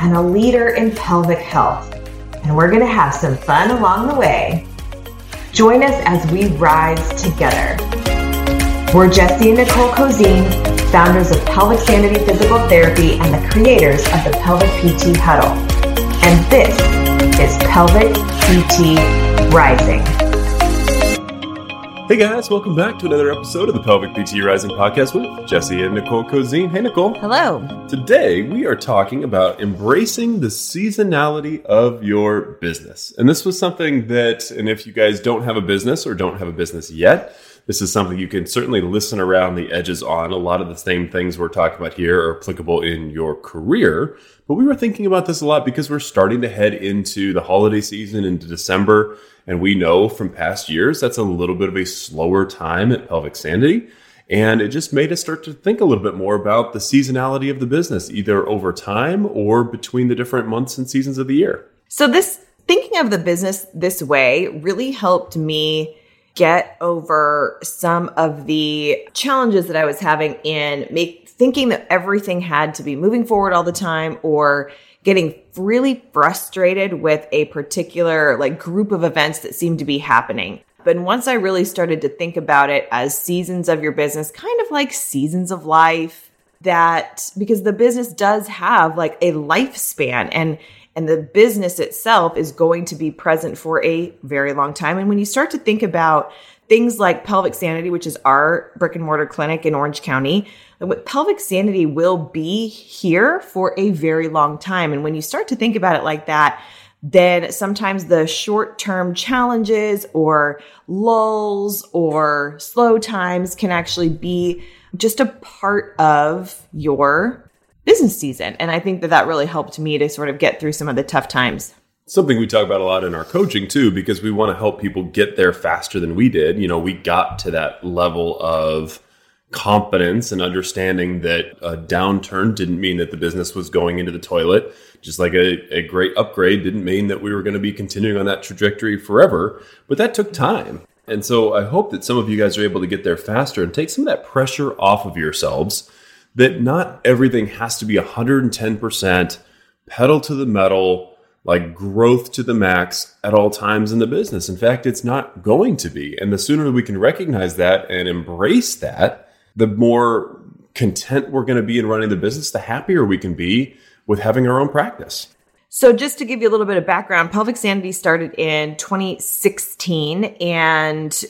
and a leader in pelvic health. And we're going to have some fun along the way. Join us as we rise together. We're Jesse and Nicole Cozine, founders of Pelvic Sanity Physical Therapy and the creators of the Pelvic PT Huddle. And this is Pelvic PT Rising. Hey guys, welcome back to another episode of the Pelvic PT Rising podcast with Jesse and Nicole Cozine. Hey Nicole. Hello. Today we are talking about embracing the seasonality of your business. And this was something that, and if you guys don't have a business or don't have a business yet, this is something you can certainly listen around the edges on. A lot of the same things we're talking about here are applicable in your career. But we were thinking about this a lot because we're starting to head into the holiday season into December. And we know from past years that's a little bit of a slower time at Pelvic Sanity. And it just made us start to think a little bit more about the seasonality of the business, either over time or between the different months and seasons of the year. So, this thinking of the business this way really helped me get over some of the challenges that I was having in make thinking that everything had to be moving forward all the time or getting really frustrated with a particular like group of events that seemed to be happening. But once I really started to think about it as seasons of your business, kind of like seasons of life, that because the business does have like a lifespan and and the business itself is going to be present for a very long time. And when you start to think about things like Pelvic Sanity, which is our brick and mortar clinic in Orange County, Pelvic Sanity will be here for a very long time. And when you start to think about it like that, then sometimes the short term challenges or lulls or slow times can actually be just a part of your business season. And I think that that really helped me to sort of get through some of the tough times. Something we talk about a lot in our coaching too, because we want to help people get there faster than we did. You know, we got to that level of confidence and understanding that a downturn didn't mean that the business was going into the toilet. Just like a, a great upgrade didn't mean that we were going to be continuing on that trajectory forever. But that took time. And so I hope that some of you guys are able to get there faster and take some of that pressure off of yourselves that not everything has to be 110% pedal to the metal, like growth to the max at all times in the business. In fact, it's not going to be. And the sooner we can recognize that and embrace that, the more content we're going to be in running the business, the happier we can be with having our own practice. So, just to give you a little bit of background, Pelvic Sanity started in 2016. And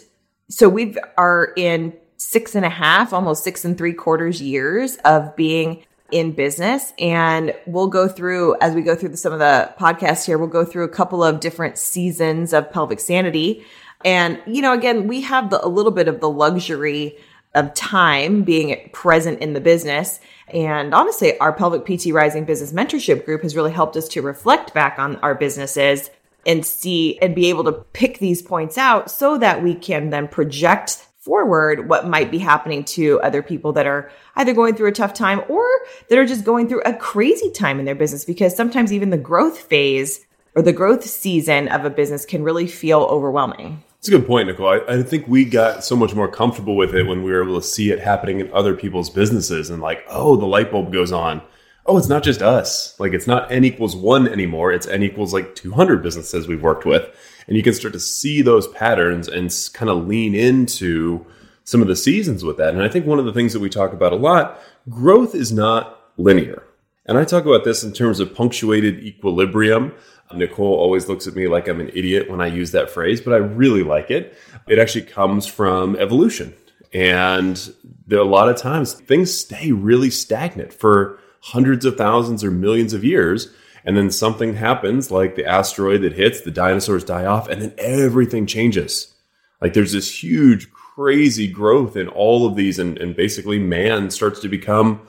so we are in six and a half, almost six and three quarters years of being in business. And we'll go through, as we go through some of the podcasts here, we'll go through a couple of different seasons of pelvic sanity. And, you know, again, we have the, a little bit of the luxury of time being present in the business. And honestly, our pelvic PT rising business mentorship group has really helped us to reflect back on our businesses and see and be able to pick these points out so that we can then project forward what might be happening to other people that are either going through a tough time or that are just going through a crazy time in their business because sometimes even the growth phase or the growth season of a business can really feel overwhelming. It's a good point, Nicole. I, I, think we got so much more comfortable with it when we were able to see it happening in other people's businesses and like, oh, the light bulb goes on. Oh, it's not just us. Like it's not n equals one anymore. It's n equals like 200 businesses we've worked with and you can start to see those patterns and kind of lean into some of the seasons with that. And I think one of the things that we talk about a lot, growth is not linear. And I talk about this in terms of punctuated equilibrium. Nicole always looks at me like I'm an idiot when I use that phrase, but I really like it. It actually comes from evolution. And there, a lot of times things stay really stagnant for hundreds of thousands or millions of years and then something happens like the asteroid that hits, the dinosaurs die off, and then everything changes. Like there's this huge, crazy growth in all of these, and, and basically man starts to become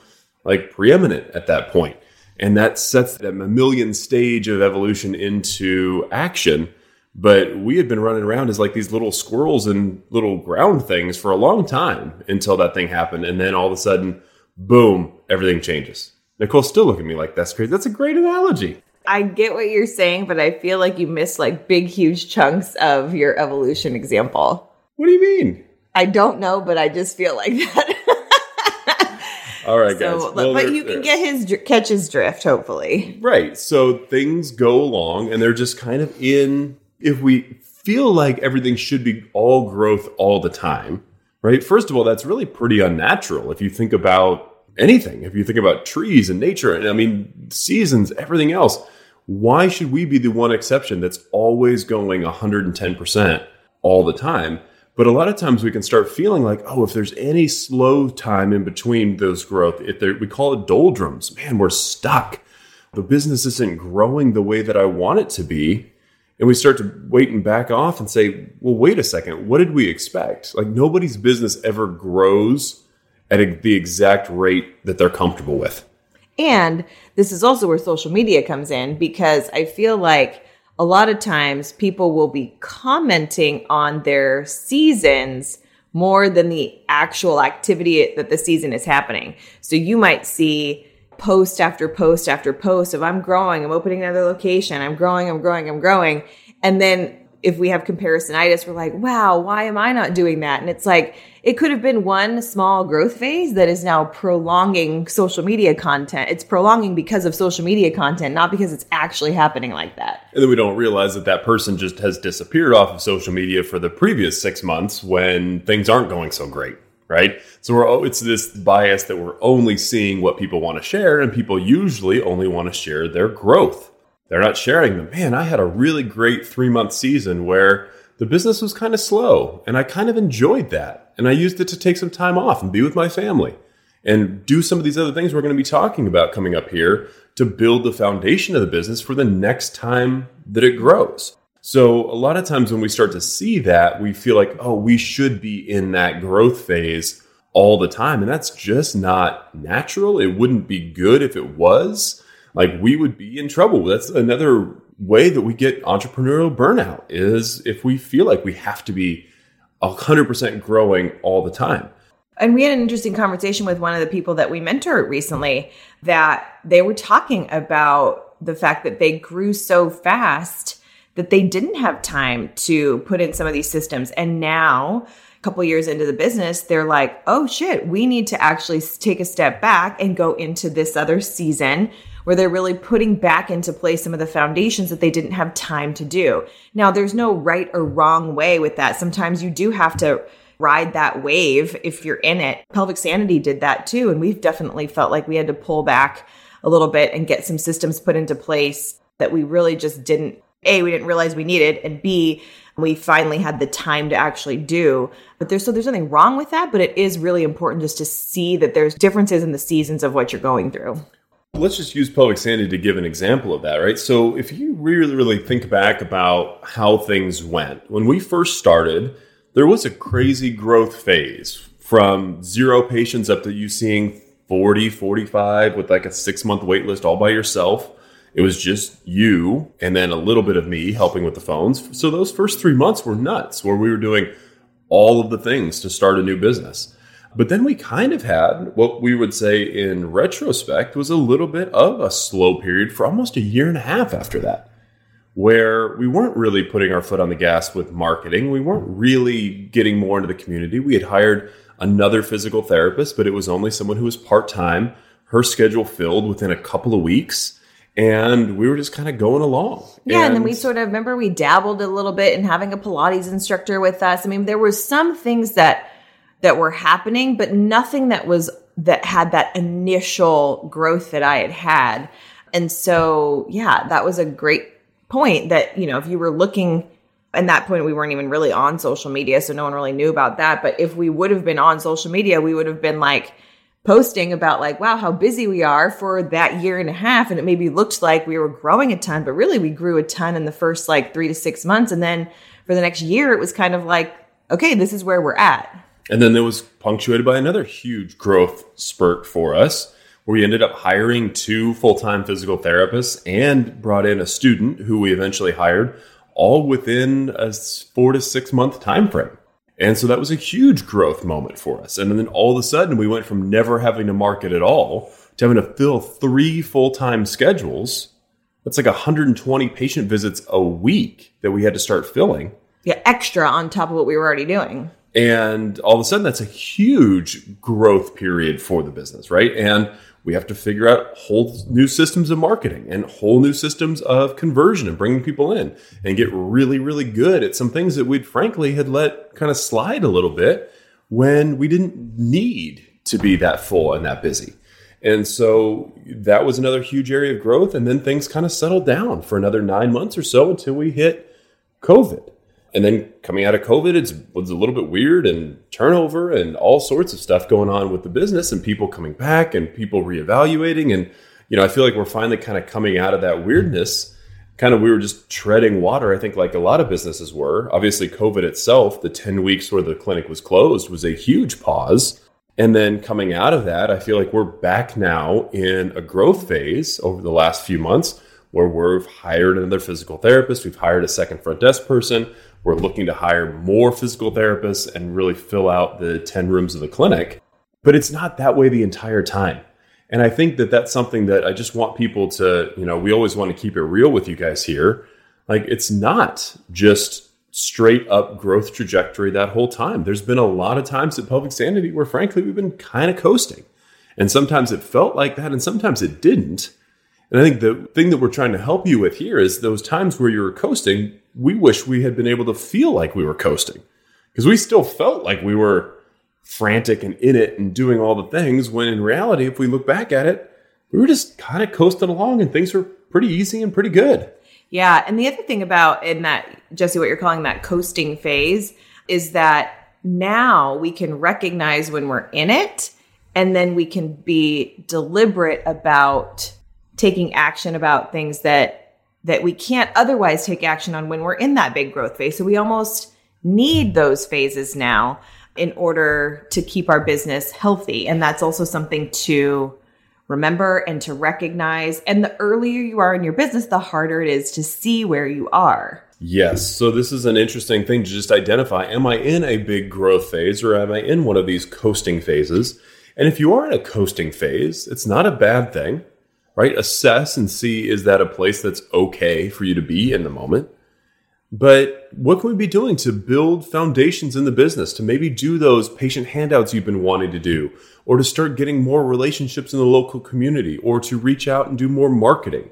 like preeminent at that point. And that sets that mammalian stage of evolution into action. But we had been running around as like these little squirrels and little ground things for a long time until that thing happened. And then all of a sudden, boom, everything changes. Nicole's still looking at me like, that's crazy. That's a great analogy. I get what you're saying, but I feel like you missed like big, huge chunks of your evolution example. What do you mean? I don't know, but I just feel like that. All right, so, guys. but there- you can get his dr- catch his drift, hopefully. Right. So things go along and they're just kind of in, if we feel like everything should be all growth all the time, right? First of all, that's really pretty unnatural if you think about anything. If you think about trees and nature, and I mean, seasons, everything else, why should we be the one exception that's always going 110% all the time? But a lot of times we can start feeling like, oh, if there's any slow time in between those growth, if we call it doldrums, man, we're stuck. The business isn't growing the way that I want it to be. And we start to wait and back off and say, well, wait a second, what did we expect? Like nobody's business ever grows at a, the exact rate that they're comfortable with. And this is also where social media comes in because I feel like a lot of times people will be commenting on their seasons more than the actual activity that the season is happening. So you might see post after post after post of I'm growing, I'm opening another location, I'm growing, I'm growing, I'm growing. And then if we have comparisonitis, we're like, wow, why am I not doing that? And it's like, it could have been one small growth phase that is now prolonging social media content. It's prolonging because of social media content, not because it's actually happening like that. And then we don't realize that that person just has disappeared off of social media for the previous six months when things aren't going so great, right? So we're oh, it's this bias that we're only seeing what people want to share, and people usually only want to share their growth. They're not sharing them. Man, I had a really great three month season where the business was kind of slow, and I kind of enjoyed that. And I used it to take some time off and be with my family and do some of these other things we're going to be talking about coming up here to build the foundation of the business for the next time that it grows. So, a lot of times when we start to see that, we feel like, oh, we should be in that growth phase all the time. And that's just not natural. It wouldn't be good if it was. Like, we would be in trouble. That's another way that we get entrepreneurial burnout is if we feel like we have to be 100% growing all the time. And we had an interesting conversation with one of the people that we mentored recently that they were talking about the fact that they grew so fast that they didn't have time to put in some of these systems. And now, a couple years into the business, they're like, oh shit, we need to actually take a step back and go into this other season where they're really putting back into place some of the foundations that they didn't have time to do. Now, there's no right or wrong way with that. Sometimes you do have to ride that wave if you're in it. Pelvic Sanity did that too. And we've definitely felt like we had to pull back a little bit and get some systems put into place that we really just didn't, A, we didn't realize we needed, and B, we finally had the time to actually do. But there's so there's nothing wrong with that, but it is really important just to see that there's differences in the seasons of what you're going through. Let's just use pelvic sanity to give an example of that, right? So, if you really, really think back about how things went, when we first started, there was a crazy growth phase from zero patients up to you seeing 40, 45 with like a six month wait list all by yourself. It was just you and then a little bit of me helping with the phones. So, those first three months were nuts where we were doing all of the things to start a new business. But then we kind of had what we would say in retrospect was a little bit of a slow period for almost a year and a half after that, where we weren't really putting our foot on the gas with marketing. We weren't really getting more into the community. We had hired another physical therapist, but it was only someone who was part time. Her schedule filled within a couple of weeks. And we were just kind of going along. Yeah, and, then we sort of remember we dabbled a little bit in having a Pilates instructor with us. I mean, there were some things that that were happening, but nothing that was that had that initial growth that I had had. And so, yeah, that was a great point that, you know, if you were looking at that point we weren't even really on social media, so no one really knew about that, but if we would have been on social media, we would have been like posting about like, wow, how busy we are for that year and a half and it maybe looked like we were growing a ton, but really we grew a ton in the first like 3 to 6 months and then for the next year it was kind of like, okay, this is where we're at. And then it was punctuated by another huge growth spurt for us, where we ended up hiring two full time physical therapists and brought in a student who we eventually hired, all within a four to six month time frame. And so that was a huge growth moment for us. And then all of a sudden, we went from never having to market at all to having to fill three full time schedules. That's like 120 patient visits a week that we had to start filling. Yeah, extra on top of what we were already doing. And all of a sudden, that's a huge growth period for the business, right? And we have to figure out whole new systems of marketing and whole new systems of conversion and bringing people in and get really, really good at some things that we'd frankly had let kind of slide a little bit when we didn't need to be that full and that busy. And so that was another huge area of growth. And then things kind of settled down for another nine months or so until we hit COVID and then coming out of COVID, it was a little bit weird and turnover and all sorts of stuff going on with the business and people coming back and people reevaluating. And, you know, I feel like we're finally kind of coming out of that weirdness. Kind of, we were just treading water, I think, like a lot of businesses were. Obviously, COVID itself, the 10 weeks where the clinic was closed, was a huge pause. And then coming out of that, I feel like we're back now in a growth phase over the last few months where we've hired another physical therapist, we've hired a second front desk person, we're looking to hire more physical therapists and really fill out the 10 rooms of the clinic. But it's not that way the entire time. And I think that that's something that I just want people to, you know, we always want to keep it real with you guys here. Like it's not just straight up growth trajectory that whole time. There's been a lot of times at Pelvic Sanity where frankly we've been kind of coasting. And sometimes it felt like that and sometimes it didn't. And I think the thing that we're trying to help you with here is those times where you were coasting, we wish we had been able to feel like we were coasting because we still felt like we were frantic and in it and doing all the things when in reality, if we look back at it, we were just kind of coasting along and things were pretty easy and pretty good. Yeah. And the other thing about in that, Jesse, what you're calling that coasting phase is that now we can recognize when we're in it and then we can be deliberate about taking action about things that that we can't otherwise take action on when we're in that big growth phase. So we almost need those phases now in order to keep our business healthy. And that's also something to remember and to recognize. And the earlier you are in your business, the harder it is to see where you are. Yes. So this is an interesting thing to just identify. Am I in a big growth phase or am I in one of these coasting phases? And if you are in a coasting phase, it's not a bad thing right? Assess and see is that a place that's okay for you to be in the moment? But what can we be doing to build foundations in the business to maybe do those patient handouts you've been wanting to do, or to start getting more relationships in the local community, or to reach out and do more marketing,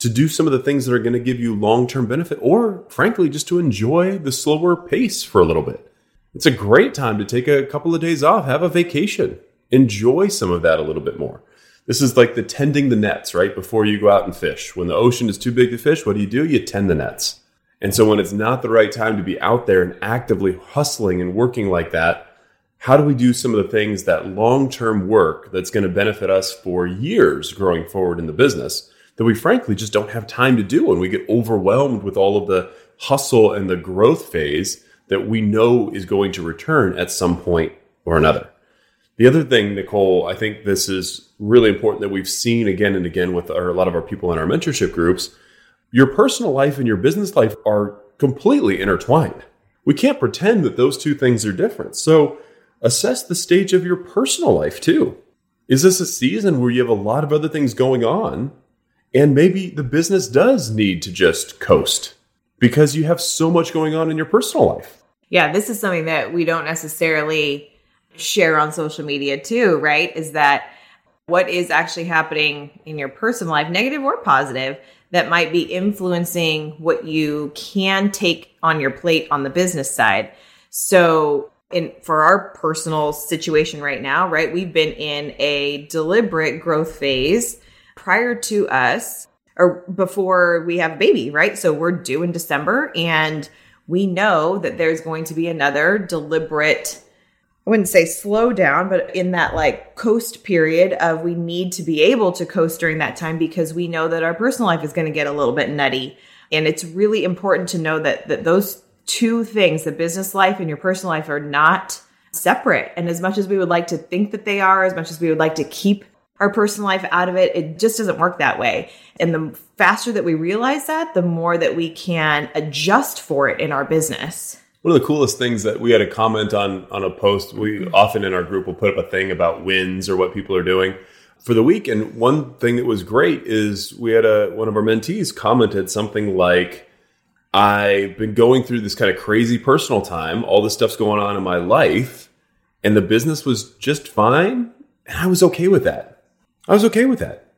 to do some of the things that are going to give you long term benefit, or frankly, just to enjoy the slower pace for a little bit? It's a great time to take a couple of days off, have a vacation, enjoy some of that a little bit more. This is like the tending the nets, right? Before you go out and fish. When the ocean is too big to fish, what do you do? You tend the nets. And so when it's not the right time to be out there and actively hustling and working like that, how do we do some of the things that long term work that's going to benefit us for years growing forward in the business that we frankly just don't have time to do when we get overwhelmed with all of the hustle and the growth phase that we know is going to return at some point or another? The other thing, Nicole, I think this is really important that we've seen again and again with our, a lot of our people in our mentorship groups. Your personal life and your business life are completely intertwined. We can't pretend that those two things are different. So assess the stage of your personal life too. Is this a season where you have a lot of other things going on and maybe the business does need to just coast because you have so much going on in your personal life? Yeah, this is something that we don't necessarily share on social media too, right? Is that what is actually happening in your personal life, negative or positive, that might be influencing what you can take on your plate on the business side. So, in for our personal situation right now, right? We've been in a deliberate growth phase prior to us or before we have a baby, right? So we're due in December and we know that there's going to be another deliberate I wouldn't say slow down, but in that like coast period of we need to be able to coast during that time because we know that our personal life is going to get a little bit nutty. And it's really important to know that that those two things, the business life and your personal life are not separate. And as much as we would like to think that they are, as much as we would like to keep our personal life out of it. It just doesn't work that way. And the faster that we realize that, the more that we can adjust for it in our business. One of the coolest things that we had a comment on on a post, we often in our group will put up a thing about wins or what people are doing for the week. And one thing that was great is we had a one of our mentees commented something like, I've been going through this kind of crazy personal time, all this stuff's going on in my life, and the business was just fine. And I was okay with that. I was okay with that.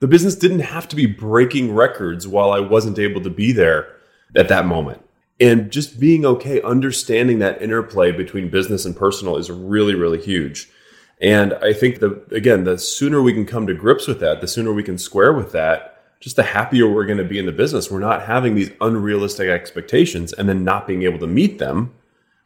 The business didn't have to be breaking records while I wasn't able to be there at that moment and just being okay understanding that interplay between business and personal is really really huge. And i think the again the sooner we can come to grips with that the sooner we can square with that just the happier we're going to be in the business. We're not having these unrealistic expectations and then not being able to meet them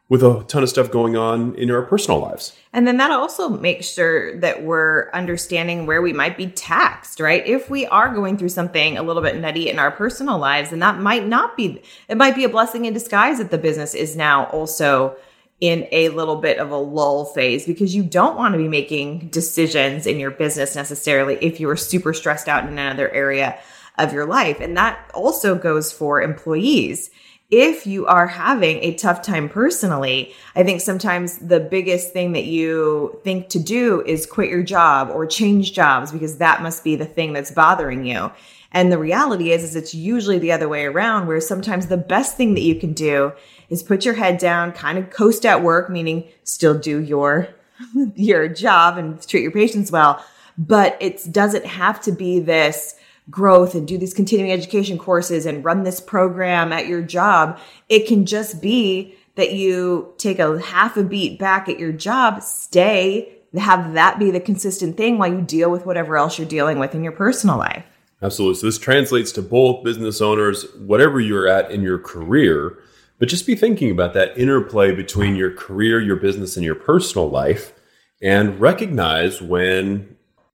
with a ton of stuff going on in our personal lives. And then that also makes sure that we're understanding where we might be taxed, right? If we are going through something a little bit nutty in our personal lives, and that might not be, it might be a blessing in disguise that the business is now also in a little bit of a lull phase because you don't want to be making decisions in your business necessarily if you are super stressed out in another area of your life. And that also goes for employees if you are having a tough time personally, I think sometimes the biggest thing that you think to do is quit your job or change jobs because that must be the thing that's bothering you. And the reality is, is it's usually the other way around where sometimes the best thing that you can do is put your head down, kind of coast at work, meaning still do your, your job and treat your patients well. But it doesn't have to be this, growth and do these continuing education courses and run this program at your job. It can just be that you take a half a beat back at your job, stay, have that be the consistent thing while you deal with whatever else you're dealing with in your personal life. Absolutely. So this translates to both business owners, whatever you're at in your career, but just be thinking about that interplay between your career, your business, and your personal life and recognize when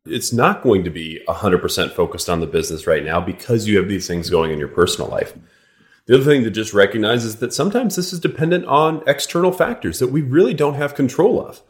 it's not going to be 100% focused on the business right now because you have these things going in your personal life. The other thing to just recognize is that sometimes this is dependent on external factors that we really don't have control of.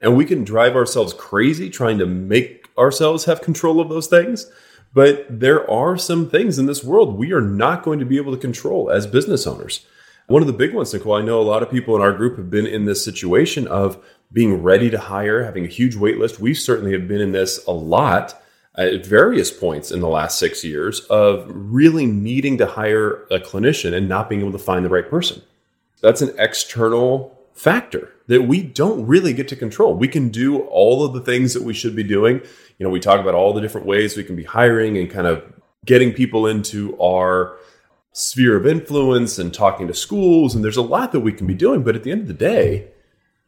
And we can drive ourselves crazy trying to make ourselves have control of those things. But there are some things in this world we are not going to be able to control as business owners. One of the big ones, Nicole, I know a lot of people in our group have been in this situation of being ready to hire, having a huge wait list. We certainly have been in this a lot at various points in the last six years of really needing to hire a clinician and not being able to find the right person. That's an external factor that we don't really get to control. We can do all of the things that we should be doing. You know, we talk about all the different ways we can be hiring and kind of getting people into our sphere of influence and talking to schools. And there's a lot that we can be doing. But at the end of the day,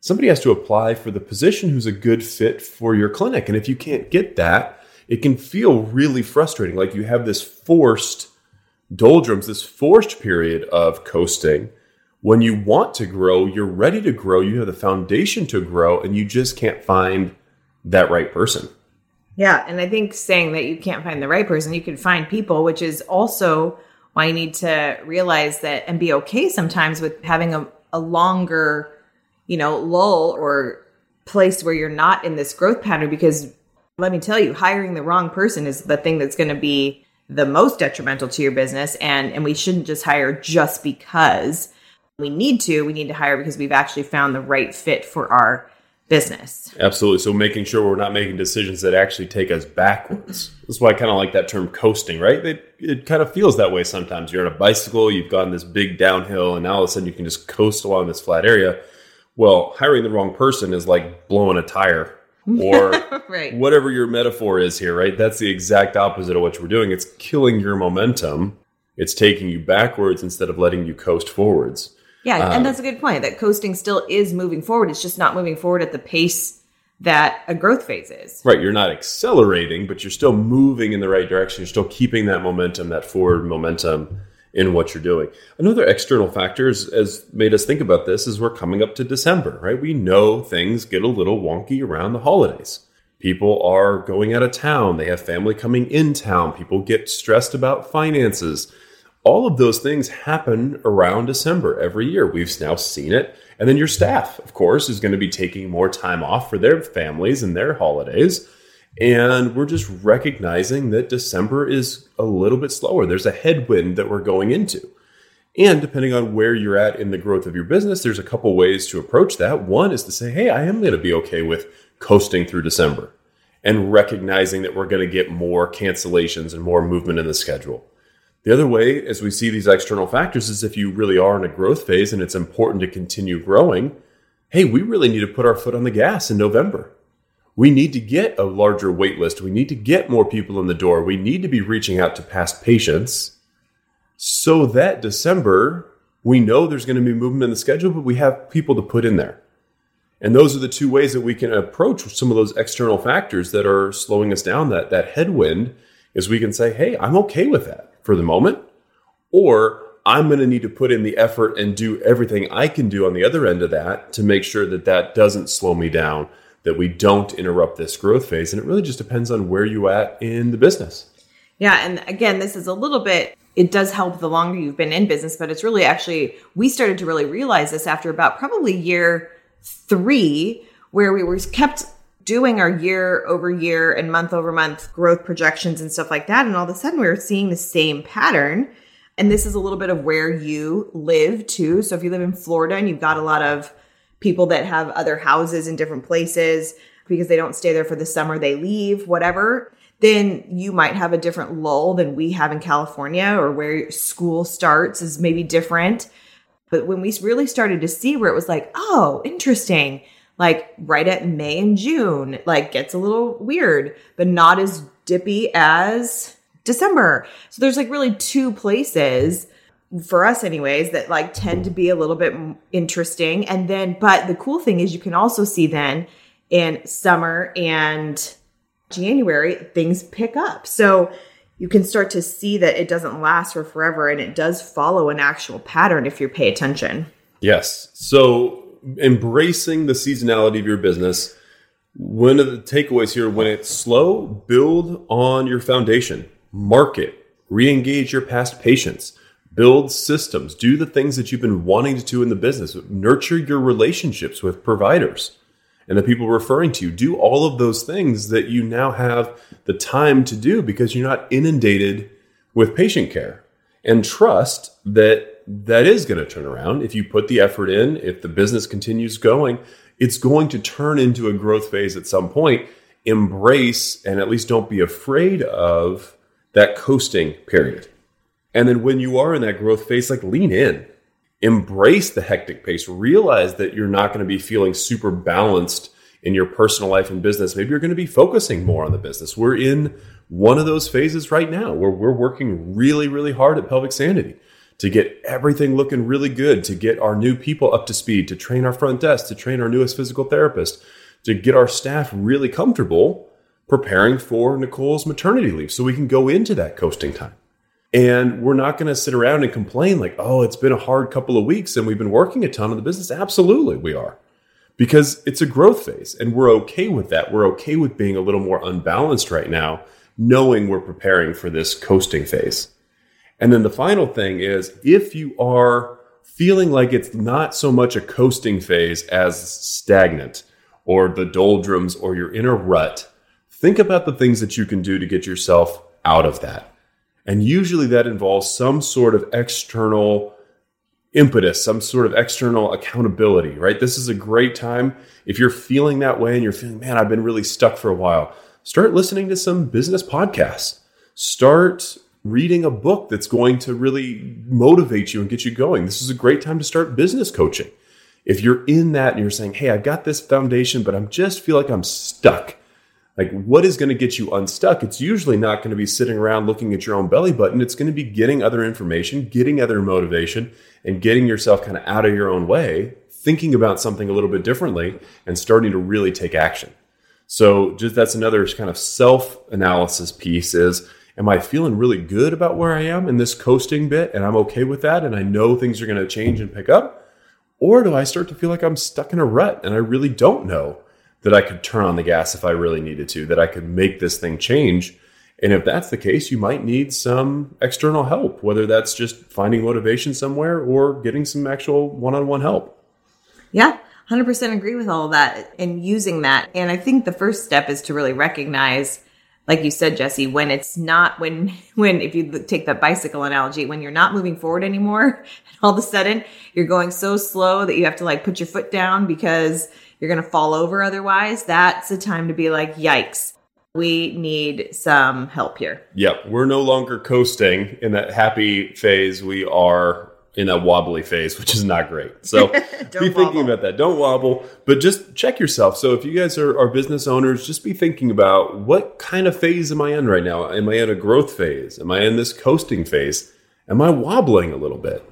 somebody has to apply for the position who's a good fit for your clinic. And if you can't get that, it can feel really frustrating. Like you have this forced doldrums, this forced period of coasting. When you want to grow, you're ready to grow, you have the foundation to grow, and you just can't find that right person. Yeah. And I think saying that you can't find the right person, you can find people, which is also why you need to realize that and be okay sometimes with having a, a longer you know, lull or place where you're not in this growth pattern because let me tell you, hiring the wrong person is the thing that's going to be the most detrimental to your business and and we shouldn't just hire just because we need to, we need to hire because we've actually found the right fit for our business. Absolutely. So making sure we're not making decisions that actually take us backwards. That's why I kind of like that term coasting, right? It, it kind of feels that way sometimes. You're on a bicycle, you've gone this big downhill, and now all of a sudden you can just coast along this flat area. Well, hiring the wrong person is like blowing a tire or right. whatever your metaphor is here, right? That's the exact opposite of what we're doing. It's killing your momentum. It's taking you backwards instead of letting you coast forwards. Yeah, um, and that's a good point. That coasting still is moving forward. It's just not moving forward at the pace that a growth phase is. Right. You're not accelerating, but you're still moving in the right direction. You're still keeping that momentum, that forward momentum in what you're doing. Another external factor has, has made us think about this is we're coming up to December, right? We know things get a little wonky around the holidays. People are going out of town, they have family coming in town, people get stressed about finances. All of those things happen around December every year. We've now seen it. And then your staff, of course, is going to be taking more time off for their families and their holidays. And we're just recognizing that December is a little bit slower. There's a headwind that we're going into. And depending on where you're at in the growth of your business, there's a couple ways to approach that. One is to say, hey, I am going to be okay with coasting through December and recognizing that we're going to get more cancellations and more movement in the schedule. The other way, as we see these external factors, is if you really are in a growth phase and it's important to continue growing, hey, we really need to put our foot on the gas in November. We need to get a larger wait list. We need to get more people in the door. We need to be reaching out to past patients so that December, we know there's going to be movement in the schedule, but we have people to put in there. And those are the two ways that we can approach some of those external factors that are slowing us down, that, that headwind, is we can say, hey, I'm okay with that for the moment. Or I'm going to need to put in the effort and do everything I can do on the other end of that to make sure that that doesn't slow me down, that we don't interrupt this growth phase. And it really just depends on where you at in the business. Yeah. And again, this is a little bit, it does help the longer you've been in business, but it's really actually, we started to really realize this after about probably year three, where we were kept doing our year over year and month over month growth projections and stuff like that. And all of a sudden we were seeing the same pattern. And this is a little bit of where you live too. So if you live in Florida and you've got a lot of people that have other houses in different places because they don't stay there for the summer, they leave, whatever, then you might have a different lull than we have in California or where school starts is maybe different. But when we really started to see where it was like, oh, interesting, like right at May and June, like gets a little weird, but not as dippy as December. So there's like really two places for us anyways that like tend to be a little bit interesting and then but the cool thing is you can also see then in summer and January things pick up. So you can start to see that it doesn't last for forever and it does follow an actual pattern if you pay attention. Yes. So embracing the seasonality of your business, one of the takeaways here when it's slow, build on your foundation, market, re engage your past patients, build systems, do the things that you've been wanting to do in the business, nurture your relationships with providers and the people referring to you. Do all of those things that you now have the time to do because you're not inundated with patient care. And trust that that is going to turn around if you put the effort in, if the business continues going, it's going to turn into a growth phase at some point. Embrace and at least don't be afraid of that coasting period. And then when you are in that growth phase, like lean in. Embrace the hectic pace. Realize that you're not going to be feeling super balanced in your personal life and business. Maybe you're going to be focusing more on the business. We're in one of those phases right now where we're working really really hard at pelvic sanity to get everything looking really good to get our new people up to speed to train our front desk to train our newest physical therapist to get our staff really comfortable preparing for Nicole's maternity leave so we can go into that coasting time and we're not going to sit around and complain like, oh, it's been a hard couple of weeks and we've been working a ton on the business. Absolutely, we are. Because it's a growth phase and we're okay with that. We're okay with being a little more unbalanced right now, knowing we're preparing for this coasting phase. And then the final thing is if you are feeling like it's not so much a coasting phase as stagnant or the doldrums or you're in a rut, think about the things that you can do to get yourself out of that. And usually that involves some sort of external impetus, some sort of external accountability, right? This is a great time. If you're feeling that way and you're feeling, man, I've been really stuck for a while, start listening to some business podcasts. Start reading a book that's going to really motivate you and get you going. This is a great time to start business coaching. If you're in that and you're saying, hey, I've got this foundation, but I'm just feel like I'm stuck like what is going to get you unstuck? It's usually not going to be sitting around looking at your own belly button. It's going to be getting other information getting other motivation and getting yourself kind of out of your own way thinking about something a little bit differently and starting to really take action. So just that's another kind of self analysis piece is am i feeling really good about where i am in this coasting bit and i'm okay with that and i know things are going to change and pick up? Or do i start to feel like i'm stuck in a rut and i really don't know that I could turn on the gas if I really needed to, that I could make this thing change. And if that's the case, you might need some external help, whether that's just finding motivation somewhere or getting some actual one on one help. Yeah, 100% agree with all of that and using that. And I think the first step is to really recognize like you said Jesse when it's not when when if you take that bicycle analogy when you're not moving forward anymore and all of a sudden you're going so slow that you have to like put your foot down because you're going to fall over otherwise that's a time to be like yikes we need some help here. Yep. We're no longer coasting in that happy phase. We are in a wobbly phase, which is not great. So be thinking wobble. about that. Don't wobble, but just check yourself. So if you guys are, are business owners, just be thinking about what kind of phase am I in right now? Am I in a growth phase? Am I in this coasting phase? Am I wobbling a little bit?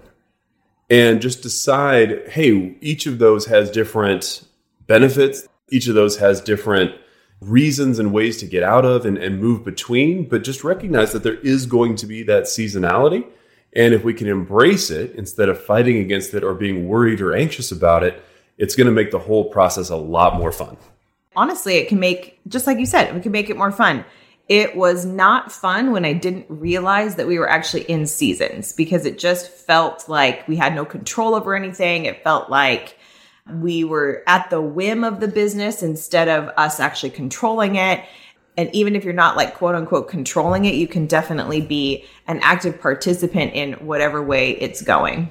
And just decide, hey, each of those has different benefits. Each of those has different reasons and ways to get out of and, and move between, but just recognize that there is going to be that seasonality. And if we can embrace it instead of fighting against it or being worried or anxious about it, it's going to make the whole process a lot more fun. Honestly, it can make, just like you said, we can make it more fun. It was not fun when I didn't realize that we were actually in seasons because it just felt like we had no control over anything. It felt like we were at the whim of the business instead of us actually controlling it. And even if you're not like quote unquote controlling it, you can definitely be an active participant in whatever way it's going.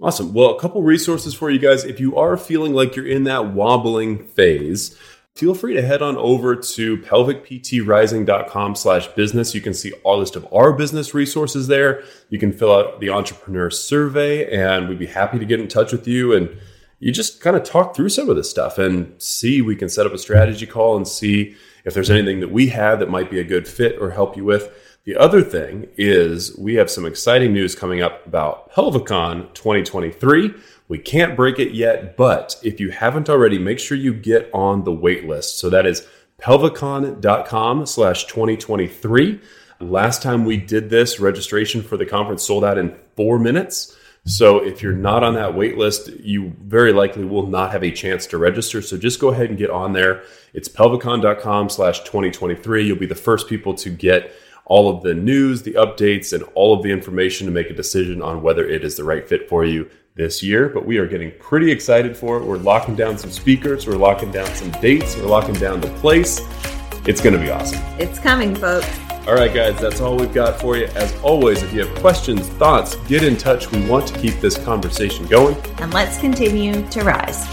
Awesome. Well, a couple resources for you guys. If you are feeling like you're in that wobbling phase, feel free to head on over to pelvicptrising.com slash business. You can see our list of our business resources there. You can fill out the entrepreneur survey and we'd be happy to get in touch with you and you just kind of talk through some of this stuff and see we can set up a strategy call and see if there's anything that we have that might be a good fit or help you with. The other thing is we have some exciting news coming up about Pelvicon 2023. We can't break it yet, but if you haven't already, make sure you get on the wait list. So that is pelvicon.com slash 2023. Last time we did this, registration for the conference sold out in four minutes. So if you're not on that wait list, you very likely will not have a chance to register. So just go ahead and get on there. It's pelvicon.com slash 2023. You'll be the first people to get all of the news, the updates, and all of the information to make a decision on whether it is the right fit for you this year. But we are getting pretty excited for it. We're locking down some speakers, we're locking down some dates, we're locking down the place. It's going to be awesome. It's coming, folks. All right, guys, that's all we've got for you. As always, if you have questions, thoughts, get in touch. We want to keep this conversation going. And let's continue to rise.